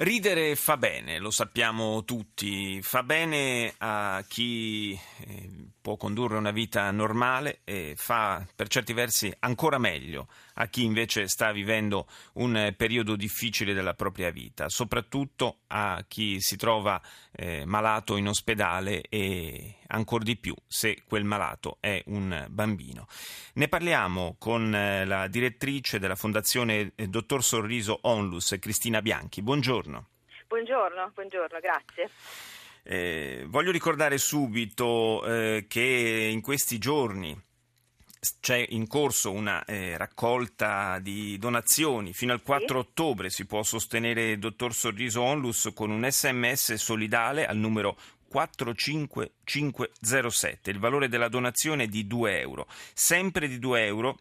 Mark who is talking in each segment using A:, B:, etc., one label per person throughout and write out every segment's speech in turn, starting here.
A: Ridere fa bene, lo sappiamo tutti, fa bene a chi eh, può condurre una vita normale e fa per certi versi ancora meglio a chi invece sta vivendo un periodo difficile della propria vita, soprattutto a chi si trova eh, malato in ospedale e ancora di più se quel malato è un bambino. Ne parliamo con eh, la direttrice della Fondazione eh, Dottor Sorriso Onlus, Cristina Bianchi. Buongiorno.
B: Buongiorno, buongiorno, grazie.
A: Eh, voglio ricordare subito eh, che in questi giorni c'è in corso una eh, raccolta di donazioni. Fino al 4 sì. ottobre si può sostenere il dottor Sorriso Onlus con un sms solidale al numero 45507. Il valore della donazione è di 2 euro. Sempre di 2 euro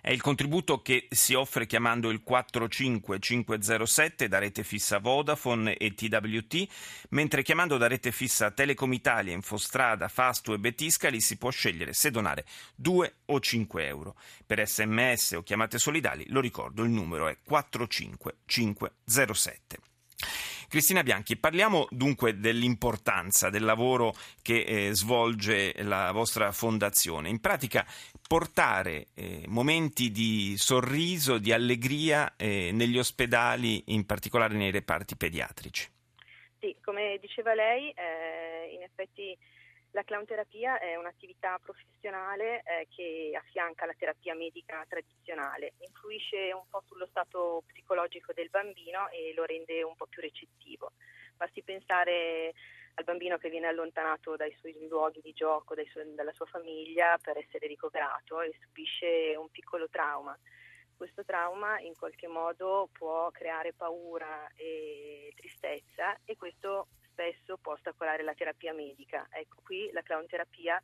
A: è il contributo che si offre chiamando il 45507 da rete fissa Vodafone e TWT, mentre chiamando da rete fissa Telecom Italia, Infostrada, Fastu e Betiscali si può scegliere se donare 2 o 5 euro. Per sms o chiamate solidali, lo ricordo, il numero è 45507. Cristina Bianchi, parliamo dunque dell'importanza del lavoro che eh, svolge la vostra fondazione. In pratica portare eh, momenti di sorriso, di allegria eh, negli ospedali, in particolare nei reparti pediatrici.
B: Sì, come diceva lei, eh, in effetti la clownterapia è un'attività professionale eh, che affianca la terapia medica tradizionale, influisce un po' sullo stato psicologico del bambino e lo rende un po' più recettivo. Basti pensare al bambino che viene allontanato dai suoi luoghi di gioco, suoi, dalla sua famiglia per essere ricoverato e subisce un piccolo trauma. Questo trauma in qualche modo può creare paura e tristezza e questo spesso può ostacolare la terapia medica. Ecco, qui la clown terapia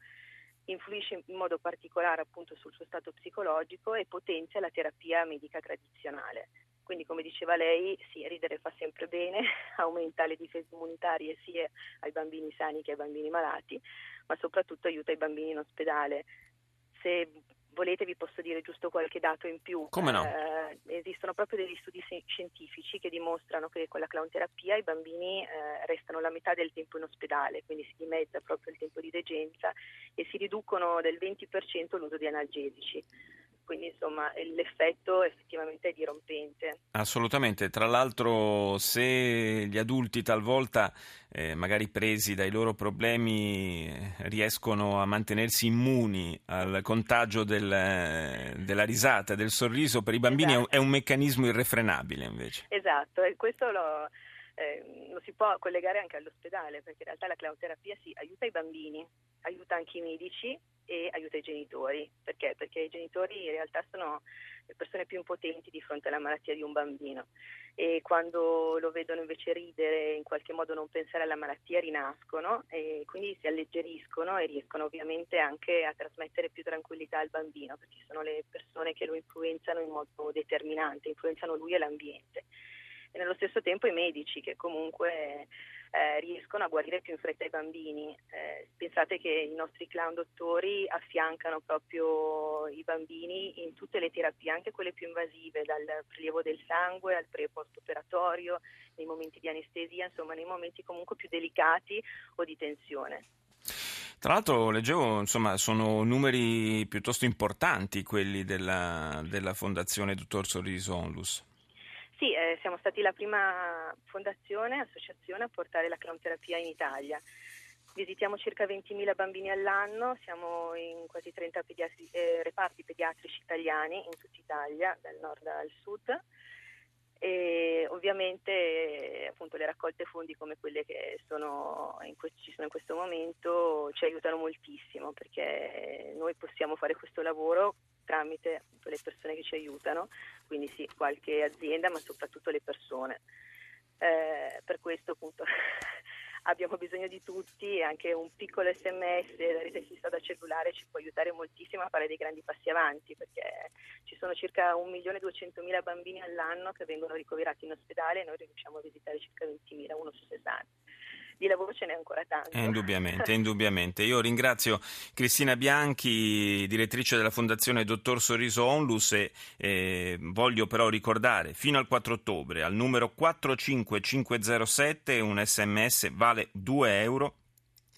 B: influisce in modo particolare appunto sul suo stato psicologico e potenzia la terapia medica tradizionale. Quindi come diceva lei, sì, ridere fa sempre bene, aumenta le difese immunitarie sia ai bambini sani che ai bambini malati, ma soprattutto aiuta i bambini in ospedale. Se volete vi posso dire giusto qualche dato in più.
A: Come no?
B: Eh, esistono proprio degli studi scientifici che dimostrano che con la clown terapia i bambini eh, restano la metà del tempo in ospedale, quindi si dimezza proprio il tempo di degenza e si riducono del 20% l'uso di analgesici quindi insomma l'effetto effettivamente è dirompente.
A: Assolutamente, tra l'altro se gli adulti talvolta eh, magari presi dai loro problemi eh, riescono a mantenersi immuni al contagio del, della risata, del sorriso, per i bambini esatto. è, un, è un meccanismo irrefrenabile invece.
B: Esatto, e questo lo eh, lo si può collegare anche all'ospedale, perché in realtà la clownterapia sì, aiuta i bambini, aiuta anche i medici e aiuta i genitori. Perché? Perché i genitori in realtà sono le persone più impotenti di fronte alla malattia di un bambino e quando lo vedono invece ridere, in qualche modo non pensare alla malattia, rinascono e quindi si alleggeriscono e riescono ovviamente anche a trasmettere più tranquillità al bambino, perché sono le persone che lo influenzano in modo determinante, influenzano lui e l'ambiente e nello stesso tempo i medici che comunque eh, riescono a guarire più in fretta i bambini. Eh, pensate che i nostri clown dottori affiancano proprio i bambini in tutte le terapie, anche quelle più invasive, dal prelievo del sangue al pre post operatorio, nei momenti di anestesia, insomma nei momenti comunque più delicati o di tensione.
A: Tra l'altro leggevo, insomma, sono numeri piuttosto importanti quelli della, della Fondazione Dottor Sorriso Onlus.
B: Sì, eh, siamo stati la prima fondazione, associazione a portare la clownterapia in Italia. Visitiamo circa 20.000 bambini all'anno, siamo in quasi 30 pediatri- eh, reparti pediatrici italiani in tutta Italia, dal nord al sud. E ovviamente appunto, le raccolte fondi come quelle che que- ci sono in questo momento ci aiutano moltissimo perché noi possiamo fare questo lavoro tramite le persone che ci aiutano, quindi sì, qualche azienda, ma soprattutto le persone. Eh, per questo appunto abbiamo bisogno di tutti e anche un piccolo sms da rete fissa da cellulare ci può aiutare moltissimo a fare dei grandi passi avanti perché ci sono circa 1.200.000 bambini all'anno che vengono ricoverati in ospedale e noi riusciamo a visitare circa 20.000, uno su 60 di lavoro ce n'è ancora tanto.
A: Eh, indubbiamente, indubbiamente. Io ringrazio Cristina Bianchi, direttrice della Fondazione Dottor Sorriso Onlus e eh, voglio però ricordare fino al 4 ottobre al numero 45507 un sms vale 2 euro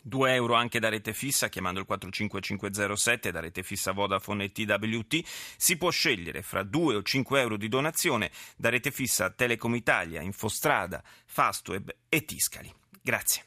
A: 2 euro anche da rete fissa chiamando il 45507 da rete fissa Vodafone e TWT. Si può scegliere fra 2 o 5 euro di donazione da rete fissa Telecom Italia, Infostrada, Fastweb e Tiscali. Grazie.